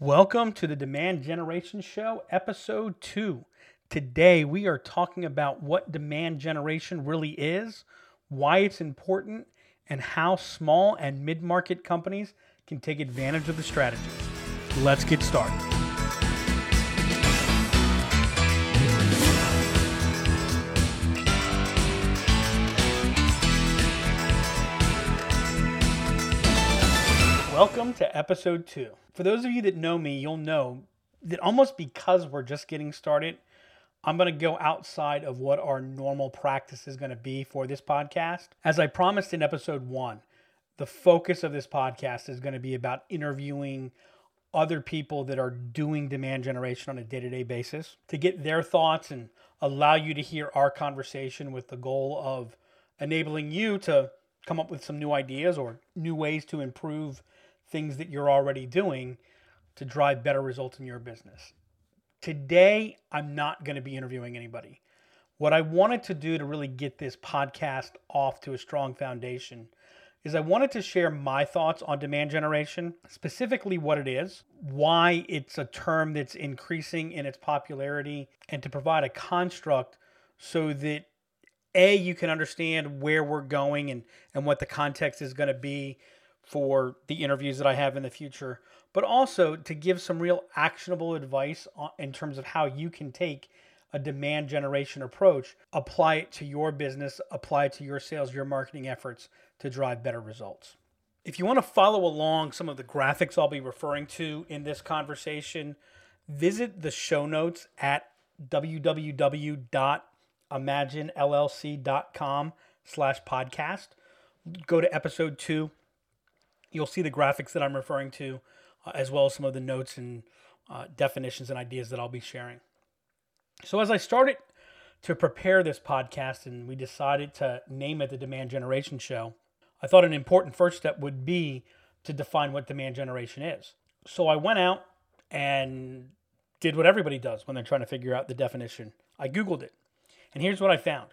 Welcome to the Demand Generation Show, episode two. Today, we are talking about what demand generation really is, why it's important, and how small and mid market companies can take advantage of the strategy. Let's get started. Welcome to episode two. For those of you that know me, you'll know that almost because we're just getting started, I'm going to go outside of what our normal practice is going to be for this podcast. As I promised in episode one, the focus of this podcast is going to be about interviewing other people that are doing demand generation on a day to day basis to get their thoughts and allow you to hear our conversation with the goal of enabling you to come up with some new ideas or new ways to improve things that you're already doing to drive better results in your business. Today, I'm not going to be interviewing anybody. What I wanted to do to really get this podcast off to a strong foundation is I wanted to share my thoughts on demand generation, specifically what it is, why it's a term that's increasing in its popularity, and to provide a construct so that A, you can understand where we're going and, and what the context is going to be for the interviews that I have in the future, but also to give some real actionable advice in terms of how you can take a demand generation approach, apply it to your business, apply it to your sales, your marketing efforts to drive better results. If you want to follow along some of the graphics I'll be referring to in this conversation, visit the show notes at www.imaginellc.com slash podcast. Go to episode two You'll see the graphics that I'm referring to, uh, as well as some of the notes and uh, definitions and ideas that I'll be sharing. So, as I started to prepare this podcast and we decided to name it the Demand Generation Show, I thought an important first step would be to define what demand generation is. So, I went out and did what everybody does when they're trying to figure out the definition. I Googled it. And here's what I found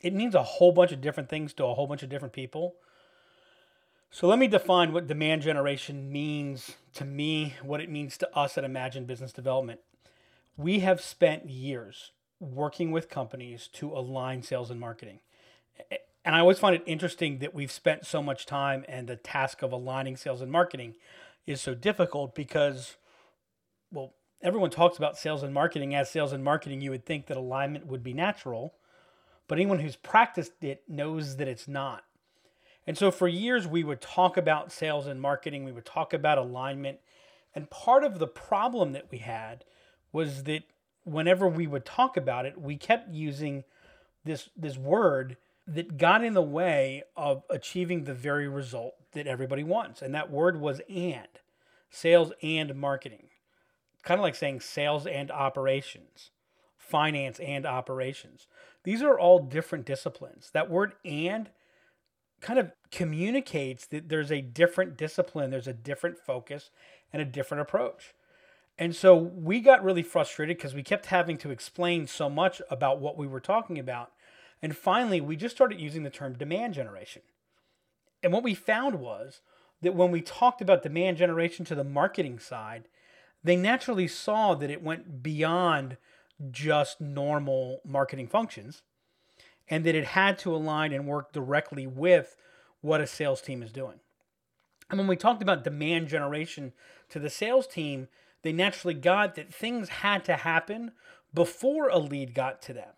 it means a whole bunch of different things to a whole bunch of different people. So let me define what demand generation means to me, what it means to us at Imagine Business Development. We have spent years working with companies to align sales and marketing. And I always find it interesting that we've spent so much time and the task of aligning sales and marketing is so difficult because, well, everyone talks about sales and marketing. As sales and marketing, you would think that alignment would be natural, but anyone who's practiced it knows that it's not. And so for years, we would talk about sales and marketing, we would talk about alignment. And part of the problem that we had was that whenever we would talk about it, we kept using this, this word that got in the way of achieving the very result that everybody wants. And that word was and sales and marketing. Kind of like saying sales and operations, finance and operations. These are all different disciplines. That word and kind of communicates that there's a different discipline, there's a different focus, and a different approach. And so we got really frustrated because we kept having to explain so much about what we were talking about. And finally, we just started using the term demand generation. And what we found was that when we talked about demand generation to the marketing side, they naturally saw that it went beyond just normal marketing functions and that it had to align and work directly with what a sales team is doing. And when we talked about demand generation to the sales team, they naturally got that things had to happen before a lead got to them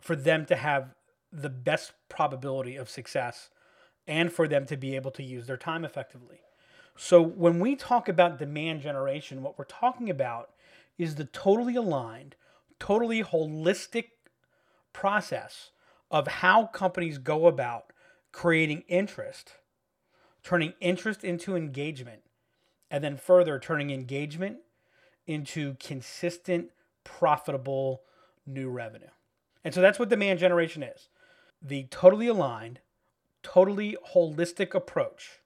for them to have the best probability of success and for them to be able to use their time effectively. So when we talk about demand generation, what we're talking about is the totally aligned, totally holistic process of how companies go about creating interest, turning interest into engagement, and then further turning engagement into consistent, profitable new revenue. And so that's what demand generation is the totally aligned, totally holistic approach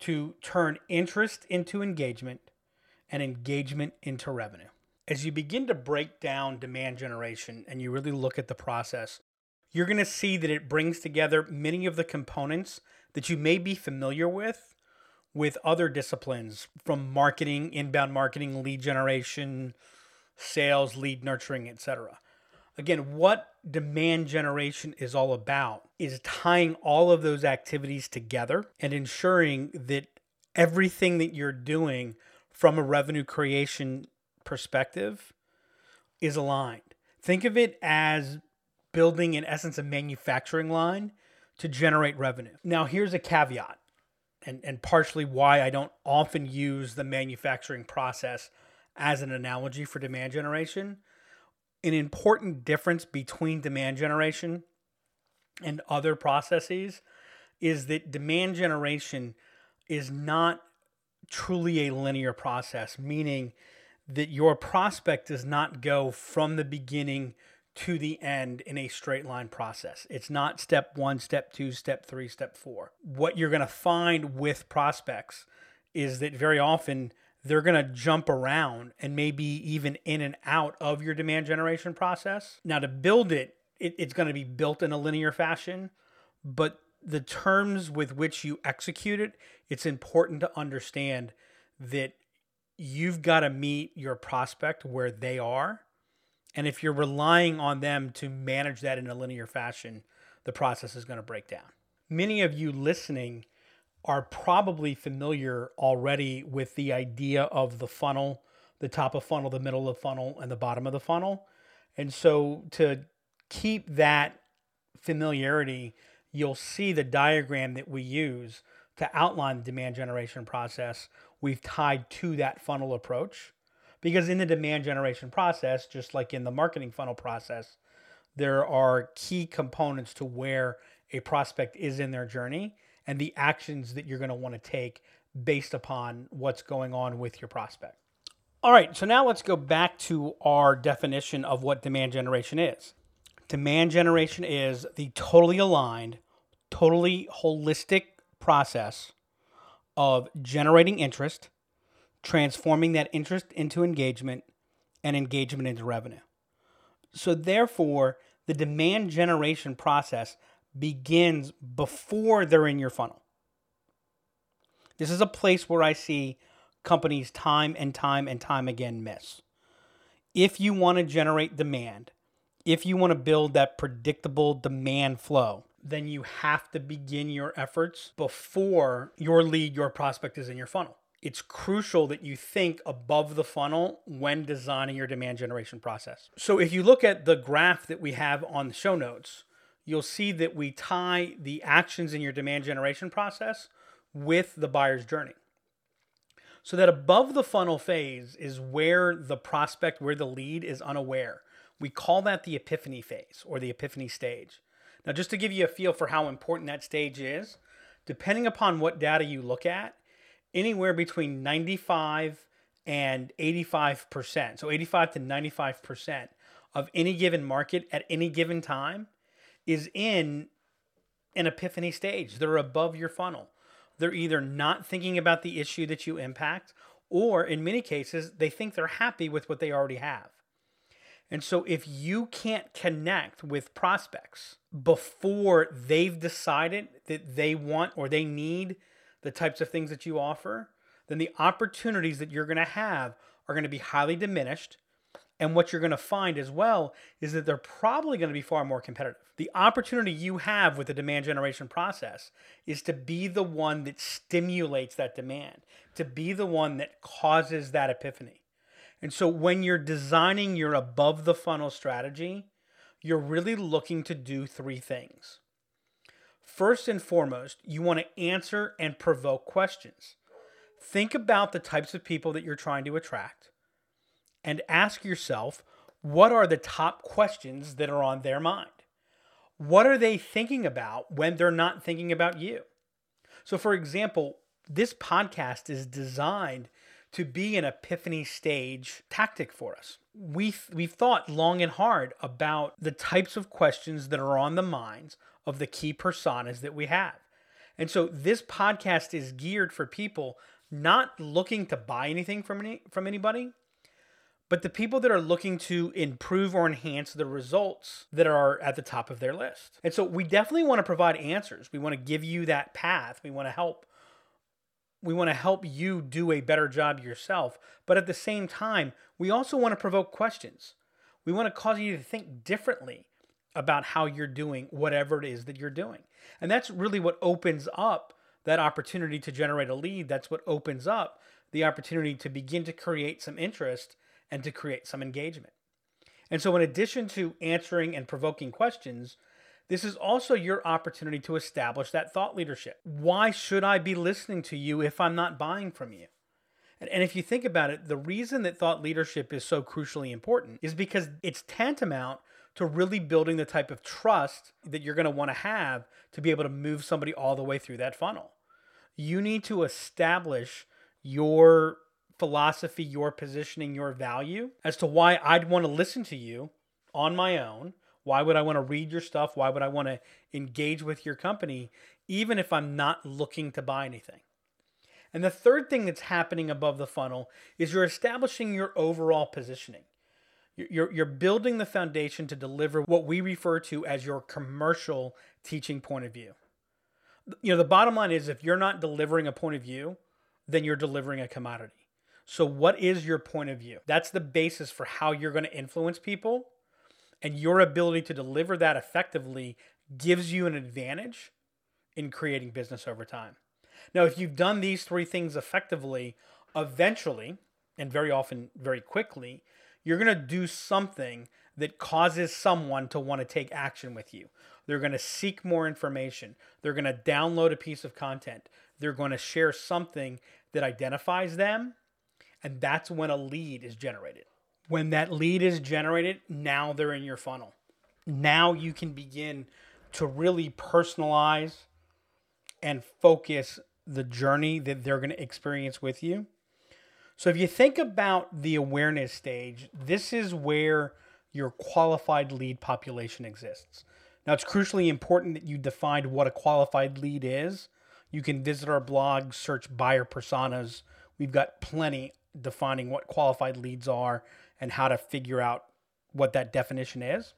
to turn interest into engagement and engagement into revenue as you begin to break down demand generation and you really look at the process, you're going to see that it brings together many of the components that you may be familiar with with other disciplines from marketing, inbound marketing, lead generation, sales, lead nurturing, etc. Again, what demand generation is all about is tying all of those activities together and ensuring that everything that you're doing from a revenue creation perspective is aligned. Think of it as building, in essence, a manufacturing line to generate revenue. Now, here's a caveat, and, and partially why I don't often use the manufacturing process as an analogy for demand generation an important difference between demand generation and other processes is that demand generation is not truly a linear process, meaning that your prospect does not go from the beginning to the end in a straight line process. It's not step one, step two, step three, step four. What you're going to find with prospects is that very often they're going to jump around and maybe even in and out of your demand generation process. Now, to build it, it it's going to be built in a linear fashion, but the terms with which you execute it, it's important to understand that you've got to meet your prospect where they are. And if you're relying on them to manage that in a linear fashion, the process is going to break down. Many of you listening are probably familiar already with the idea of the funnel, the top of funnel, the middle of funnel, and the bottom of the funnel. And so to keep that familiarity, you'll see the diagram that we use to outline the demand generation process. We've tied to that funnel approach because in the demand generation process, just like in the marketing funnel process, there are key components to where a prospect is in their journey and the actions that you're going to want to take based upon what's going on with your prospect. All right, so now let's go back to our definition of what demand generation is. Demand generation is the totally aligned, totally holistic process of generating interest, transforming that interest into engagement, and engagement into revenue. So, therefore, the demand generation process begins before they're in your funnel. This is a place where I see companies time and time and time again miss. If you want to generate demand, if you want to build that predictable demand flow, then you have to begin your efforts before your lead, your prospect is in your funnel. It's crucial that you think above the funnel when designing your demand generation process. So, if you look at the graph that we have on the show notes, you'll see that we tie the actions in your demand generation process with the buyer's journey. So that above the funnel phase is where the prospect, where the lead is unaware. We call that the epiphany phase or the epiphany stage. Now, just to give you a feel for how important that stage is, depending upon what data you look at, anywhere between 95 and 85%, so 85 to 95% of any given market at any given time is in an epiphany stage. They're above your funnel. They're either not thinking about the issue that you impact, or in many cases, they think they're happy with what they already have. And so, if you can't connect with prospects before they've decided that they want or they need the types of things that you offer, then the opportunities that you're going to have are going to be highly diminished and what you're going to find as well is that they're probably going to be far more competitive. The opportunity you have with the demand generation process is to be the one that stimulates that demand, to be the one that causes that epiphany. And so when you're designing your above the funnel strategy, you're really looking to do three things. First and foremost, you want to answer and provoke questions. Think about the types of people that you're trying to attract and ask yourself what are the top questions that are on their mind? What are they thinking about when they're not thinking about you? So, for example, this podcast is designed to be an epiphany stage tactic for us. We've, we've thought long and hard about the types of questions that are on the minds of the key personas that we have. And so this podcast is geared for people not looking to buy anything from any, from anybody, but the people that are looking to improve or enhance the results that are at the top of their list. And so we definitely want to provide answers. We want to give you that path. We want to help we want to help you do a better job yourself. But at the same time, we also want to provoke questions. We want to cause you to think differently about how you're doing whatever it is that you're doing. And that's really what opens up that opportunity to generate a lead. That's what opens up the opportunity to begin to create some interest and to create some engagement. And so, in addition to answering and provoking questions, this is also your opportunity to establish that thought leadership. Why should I be listening to you if I'm not buying from you? And, if you think about it, the reason that thought leadership is so crucially important is because it's tantamount to really building the type of trust that you're going to want to have to be able to move somebody all the way through that funnel. You need to establish your philosophy, your positioning, your value as to why I'd want to listen to you on my own. Why would I want to read your stuff? Why would I want to engage with your company, even if I'm not looking to buy anything? And the third thing that's happening above the funnel is you're establishing your overall positioning. You're, you're building the foundation to deliver what we refer to as your commercial teaching point of view. You know, the bottom line is if you're not delivering a point of view, then you're delivering a commodity. So, what is your point of view? That's the basis for how you're going to influence people. And your ability to deliver that effectively gives you an advantage in creating business over time. Now, if you've done these three things effectively, eventually, and very often very quickly, you're going to do something that causes someone to want to take action with you. They're going to seek more information. They're going to download a piece of content. They're going to share something that identifies them. And that's when a lead is generated. When that lead is generated, now they're in your funnel. Now you can begin to really personalize and focus the journey that they're going to experience with you. So if you think about the awareness stage, this is where your qualified lead population exists. Now, it's crucially important that you define what a qualified lead is. You can visit our blog, search buyer personas. We've got plenty defining what qualified leads are and how to figure out what that definition is.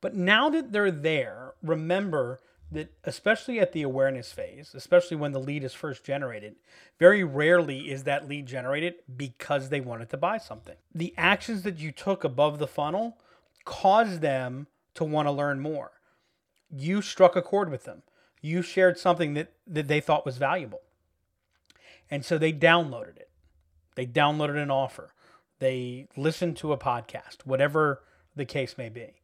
But now that they're there, remember that especially at the awareness phase, especially when the lead is first generated, very rarely is that lead generated because they wanted to buy something. The actions that you took above the funnel caused them to want to learn more. You struck a chord with them. You shared something that, that they thought was valuable. And so they downloaded it. They downloaded an offer. They listen to a podcast, whatever the case may be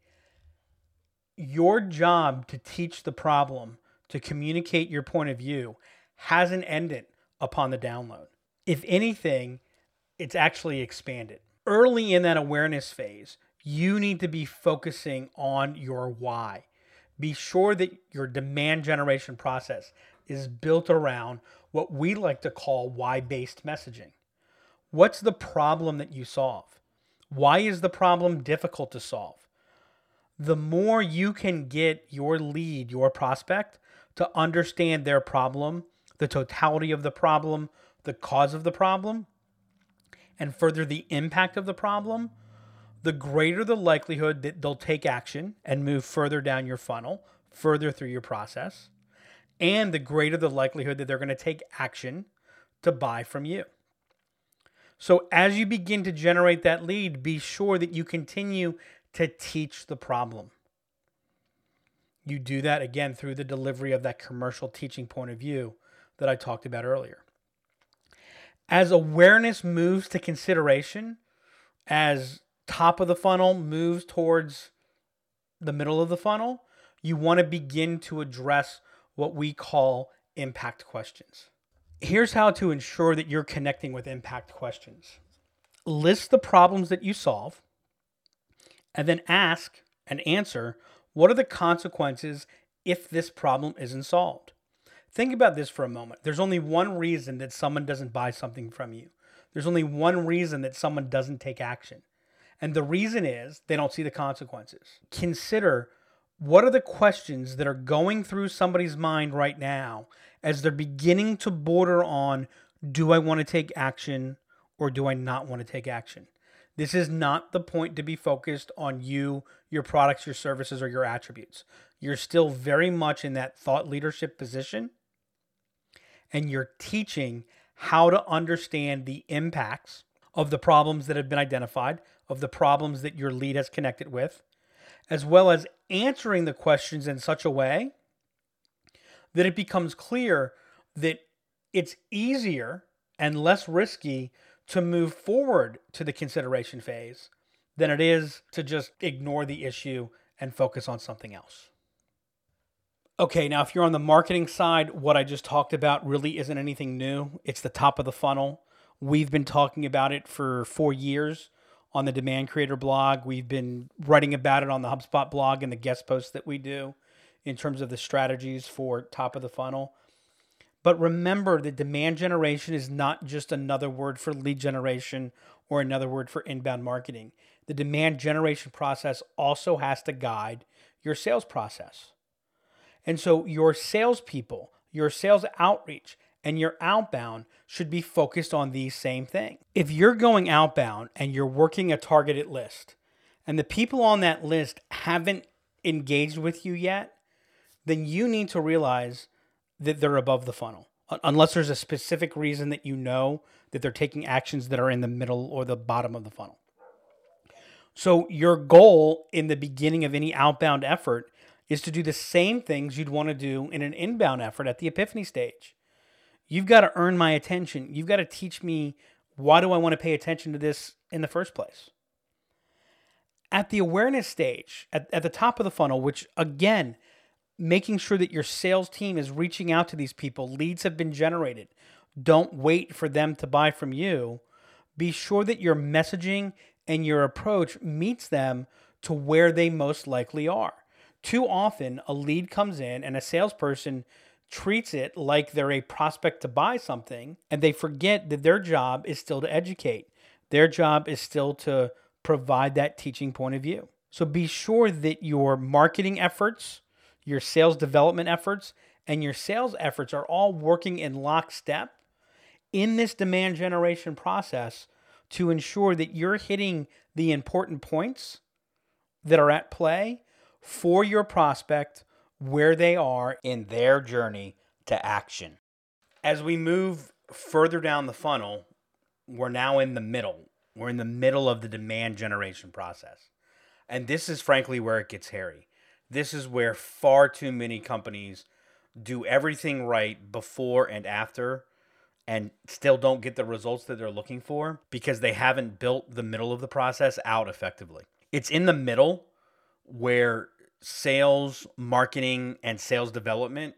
your job to teach the problem, to communicate your point of view, hasn't ended upon the download. If anything, it's actually expanded. Early in that awareness phase, you need to be focusing on your why. Be sure that your demand generation process is built around what we like to call why based messaging. What's the problem that you solve? Why is the problem difficult to solve? the more you can get your lead, your prospect, to understand their problem, the totality of the problem, the cause of the problem, and further the impact of the problem, the greater the likelihood that they'll take action and move further down your funnel, further through your process, and the greater the likelihood that they're going to take action to buy from you. So, as you begin to generate that lead, be sure that you continue to teach the problem. You do that again through the delivery of that commercial teaching point of view that I talked about earlier. As awareness moves to consideration, as top of the funnel moves towards the middle of the funnel, you want to begin to address what we call impact questions. Here's how to ensure that you're connecting with impact questions list the problems that you solve and then ask and answer what are the consequences if this problem isn't solved? Think about this for a moment. There's only one reason that someone doesn't buy something from you. There's only one reason that someone doesn't take action. And the reason is they don't see the consequences. Consider what are the questions that are going through somebody's mind right now as they're beginning to border on do I want to take action or do I not want to take action? This is not the point to be focused on you, your products, your services, or your attributes. You're still very much in that thought leadership position. and you're teaching how to understand the impacts of the problems that have been identified, of the problems that your lead has connected with, as well as answering the questions in such a way that it becomes clear that it's easier and less risky to move forward to the consideration phase than it is to just ignore the issue and focus on something else. Okay, now if you're on the marketing side, what I just talked about really isn't anything new. It's the top of the funnel. We've been talking about it for four years on the Demand Creator blog. We've been writing about it on the HubSpot blog and the guest posts that we do in terms of the strategies for top of the funnel. But remember that demand generation is not just another word for lead generation or another word for inbound marketing. The demand generation process also has to guide your sales process. And so your salespeople, your sales outreach, and your outbound should be focused on these same things. If you're going outbound and you're working a targeted list, and the people on that list haven't engaged with you yet, then you need to realize that they're above the funnel. Unless there's a specific reason that you know that they're taking actions that are in the middle or the bottom of the funnel. So, your goal in the beginning of any outbound effort is to do the same things you'd want to do in an inbound effort at the epiphany stage. You've got to earn my attention. You've got to teach me why do I want to pay attention to this in the first place. At the awareness stage, at, at the top of the funnel, which again, making sure that your sales team is reaching out to these people, leads have been generated. Don't wait for them to buy from you. Be sure that your messaging and your approach meets them to where they most likely are. Too often, a lead comes in and a salesperson treats it like they're a prospect to buy something, and they forget that their job is still to educate. Their job is still to provide that teaching point of view. So be sure that your marketing efforts, your sales development efforts, and your sales efforts are all working in lockstep in this demand generation process to ensure that you're hitting the important points that are at play for your prospect where they are in their journey to action. As we move further down the funnel, we're now in the middle. We're in the middle of the demand generation process. And this is frankly where it gets hairy. This is where far too many companies do everything right before and after and still don't get the results that they're looking for because they haven't built the middle of the process out effectively. It's in the middle where sales, marketing, and sales development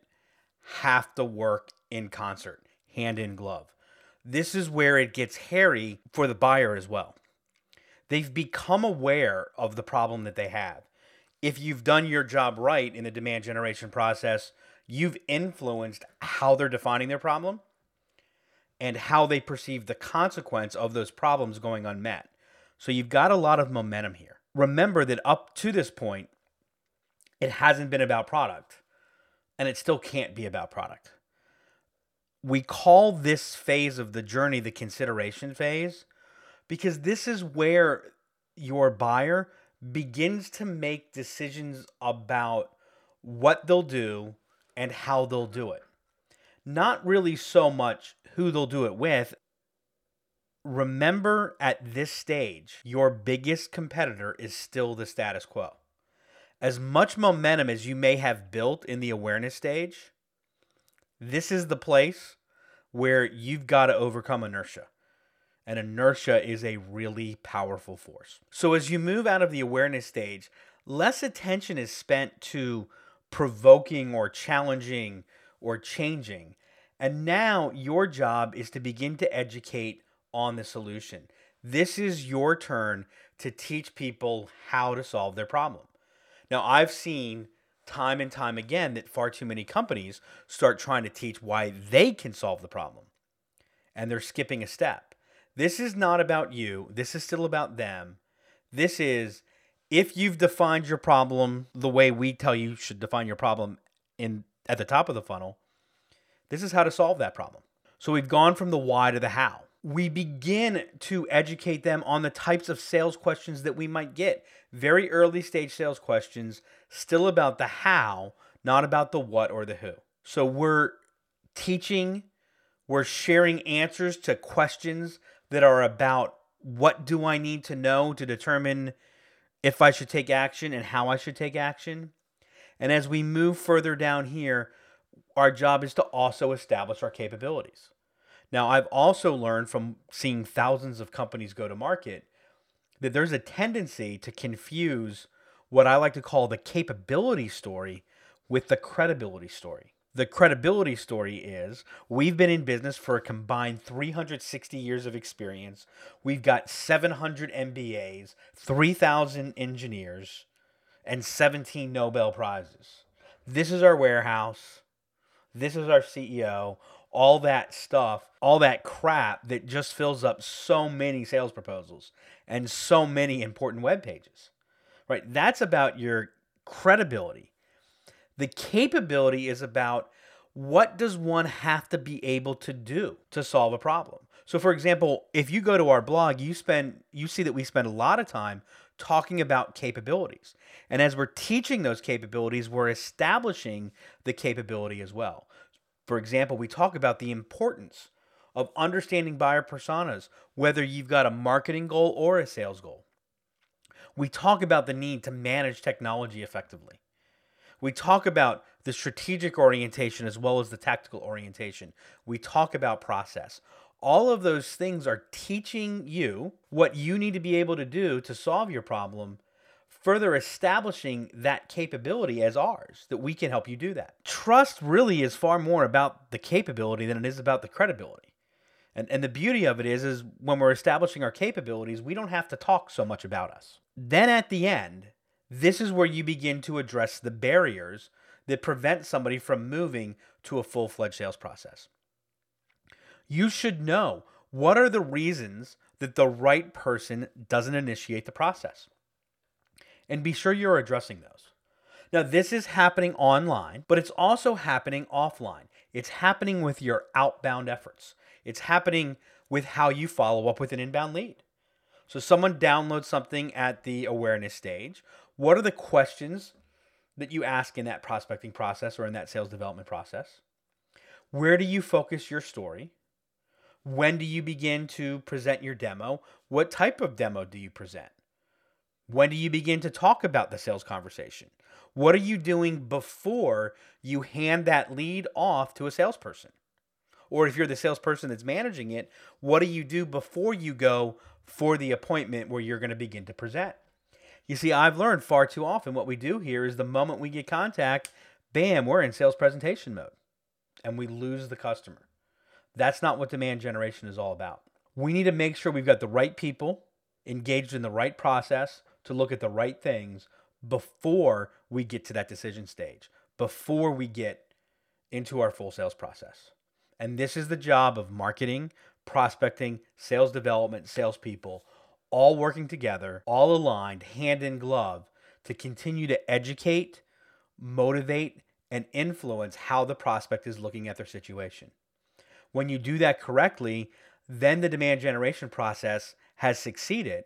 have to work in concert, hand in glove. This is where it gets hairy for the buyer as well. They've become aware of the problem that they have. If you've done your job right in the demand generation process, you've influenced how they're defining their problem and how they perceive the consequence of those problems going unmet. So you've got a lot of momentum here. Remember that up to this point, it hasn't been about product and it still can't be about product. We call this phase of the journey the consideration phase because this is where your buyer begins to make decisions about what they'll do and how they'll do it. Not really so much who they'll do it with. Remember at this stage, your biggest competitor is still the status quo as much momentum as you may have built in the awareness stage, this is the place where you've got to overcome inertia. And inertia is a really powerful force. So as you move out of the awareness stage, less attention is spent to provoking or challenging or changing. And now your job is to begin to educate on the solution. This is your turn to teach people how to solve their problem. Now, I've seen time and time again that far too many companies start trying to teach why they can solve the problem and they're skipping a step. This is not about you, this is still about them. This is if you've defined your problem the way we tell you should define your problem in at the top of the funnel, this is how to solve that problem. So we've gone from the why to the how we begin to educate them on the types of sales questions that we might get. Very early stage sales questions, still about the how, not about the what or the who. So we're teaching We're sharing answers to questions that are about what do I need to know to determine if I should take action and how I should take action. And as we move further down here, our job is to also establish our capabilities. Now, I've also learned from seeing thousands of companies go to market that there's a tendency to confuse what I like to call the capability story with the credibility story. The credibility story is we've been in business for a combined 360 years of experience. We've got 700 MBAs, 3,000 engineers, and 17 Nobel Prizes. This is our warehouse. This is our CEO. All that stuff, all that crap that just fills up so many sales proposals and so many important web pages. Right? That's about your credibility the capability is about what does one have to be able to do to solve a problem. So for example, if you go to our blog, you spend you see that we spend a lot of time talking about capabilities. And as we're teaching those capabilities, we're establishing the capability as well. For example, we talk about the importance of understanding buyer personas, whether you've got a marketing goal or a sales goal. We talk about the need to manage technology effectively. We talk about the strategic orientation as well as the tactical orientation. We talk about process. All of those things are teaching you what you need to be able to do to solve your problem, further establishing that capability as ours, that we can help you do that. Trust really is far more about the capability than it is about the credibility. And, and the beauty of it is, is when we're establishing our capabilities, we don't have to talk so much about us. Then at the end, this is where you begin to address the barriers that prevent somebody from moving to a full fledged sales process. You should know what are the reasons that the right person doesn't initiate the process. And be sure you're addressing those. Now, this is happening online, but it's also happening offline. It's happening with your outbound efforts, it's happening with how you follow up with an inbound lead. So, someone downloads something at the awareness stage, what are the questions that you ask in that prospecting process or in that sales development process? Where do you focus your story? When do you begin to present your demo? What type of demo do you present? When do you begin to talk about the sales conversation? What are you doing before you hand that lead off to a salesperson? Or if you're the salesperson that's managing it, what do you do before you go for the appointment where you're going to begin to present? You see, I've learned far too often what we do here is the moment we get contact, bam, we're in sales presentation mode and we lose the customer. That's not what demand generation is all about. We need to make sure we've got the right people engaged in the right process to look at the right things before we get to that decision stage, before we get into our full sales process. And this is the job of marketing, prospecting, sales development, salespeople all working together, all aligned, hand in glove, to continue to educate, motivate, and influence how the prospect is looking at their situation. When you do that correctly, then the demand generation process has succeeded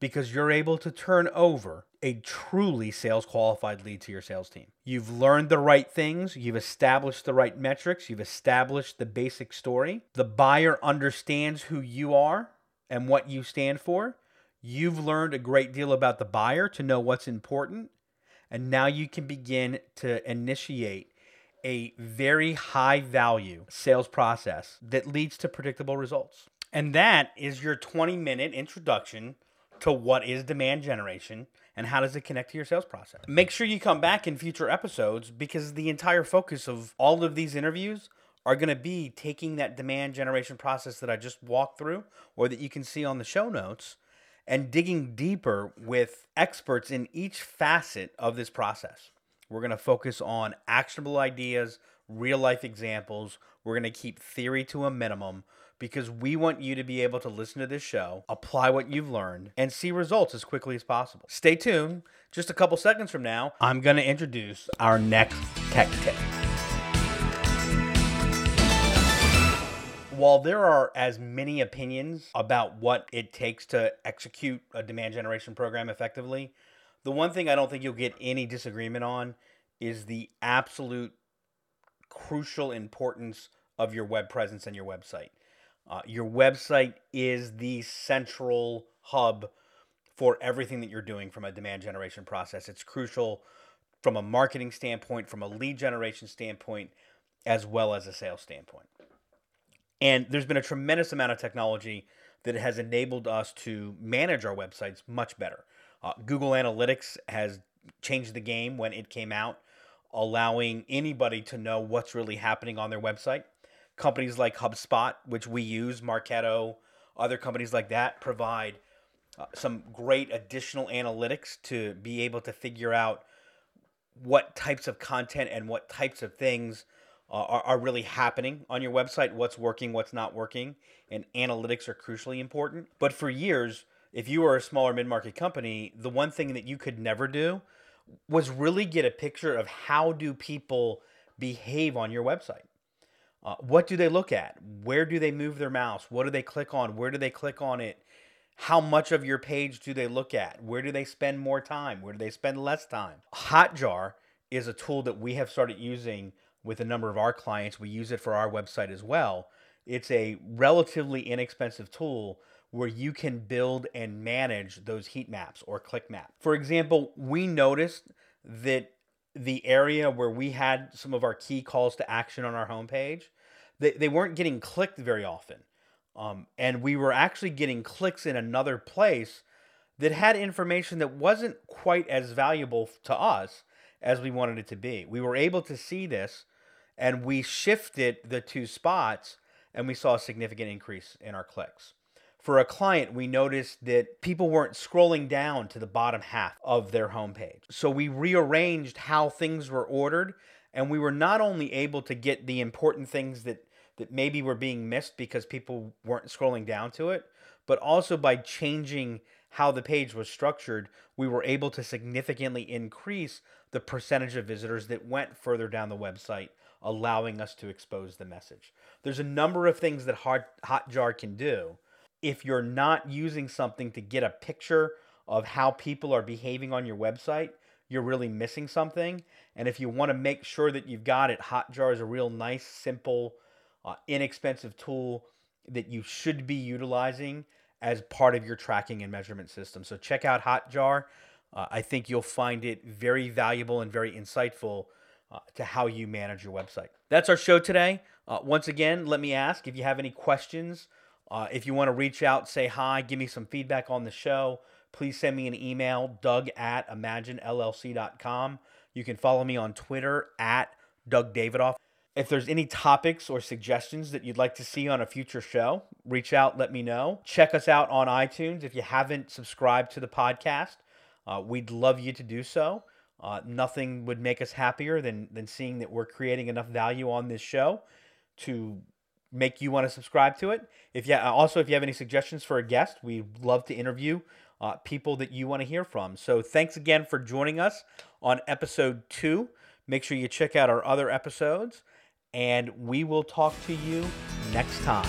because you're able to turn over a truly sales qualified lead to your sales team. You've learned the right things, you've established the right metrics, you've established the basic story. The buyer understands who you are and what you stand for. You've learned a great deal about the buyer to know what's important. And now you can begin to initiate a very high value sales process that leads to predictable results. And that is your 20 minute introduction to what is demand generation and how does it connect to your sales process. Make sure you come back in future episodes because the entire focus of all of these interviews are going to be taking that demand generation process that I just walked through or that you can see on the show notes and digging deeper with experts in each facet of this process. We're going to focus on actionable ideas, real life examples. We're going to keep theory to a minimum because we want you to be able to listen to this show, apply what you've learned, and see results as quickly as possible. Stay tuned. Just a couple seconds from now, I'm going to introduce our next tech tip. While there are as many opinions about what it takes to execute a demand generation program effectively, the one thing I don't think you'll get any disagreement on is the absolute crucial importance of your web presence and your website. Uh, your website is the central hub for everything that you're doing from a demand generation process. It's crucial from a marketing standpoint, from a lead generation standpoint, as well as a sales standpoint. And there's been a tremendous amount of technology that has enabled us to manage our websites much better. Uh, Google Analytics has changed the game when it came out, allowing anybody to know what's really happening on their website. Companies like HubSpot, which we use, Marketo, other companies like that provide uh, some great additional analytics to be able to figure out what types of content and what types of things are, are really happening on your website, what's working, what's not working, and analytics are crucially important. But for years, if you were a smaller mid market company, the one thing that you could never do was really get a picture of how do people behave on your website. Uh, what do they look at? Where do they move their mouse? What do they click on? Where do they click on it? How much of your page do they look at? Where do they spend more time? Where do they spend less time? Hotjar is a tool that we have started using with a number of our clients. We use it for our website as well. It's a relatively inexpensive tool where you can build and manage those heat maps or click map. For example, we noticed that the area where we had some of our key calls to action on our homepage, they, they weren't getting clicked very often. Um, and we were actually getting clicks in another place that had information that wasn't quite as valuable to us as we wanted it to be. We were able to see this and we shifted the two spots and we saw a significant increase in our clicks. For a client, we noticed that people weren't scrolling down to the bottom half of their homepage. So we rearranged how things were ordered and we were not only able to get the important things that that maybe were being missed because people weren't scrolling down to it, but also by changing how the page was structured, we were able to significantly increase the percentage of visitors that went further down the website, allowing us to expose the message. There's a number of things that Hot, Hotjar can do. If you're not using something to get a picture of how people are behaving on your website, you're really missing something. And if you want to make sure that you've got it, Hotjar is a real nice, simple, uh, inexpensive tool that you should be utilizing as part of your tracking and measurement system. So check out Hotjar. Uh, I think you'll find it very valuable and very insightful uh, to how you manage your website. That's our show today. Uh, once again, let me ask if you have any questions. Uh, if you want to reach out, say hi, give me some feedback on the show, please send me an email, doug at imaginellc.com. You can follow me on Twitter at Doug Davidoff. If there's any topics or suggestions that you'd like to see on a future show, reach out, let me know. Check us out on iTunes if you haven't subscribed to the podcast. Uh, we'd love you to do so. Uh, nothing would make us happier than, than seeing that we're creating enough value on this show to make you want to subscribe to it. If you also if you have any suggestions for a guest, we'd love to interview uh, people that you want to hear from. So thanks again for joining us on episode two. Make sure you check out our other episodes, and we will talk to you next time.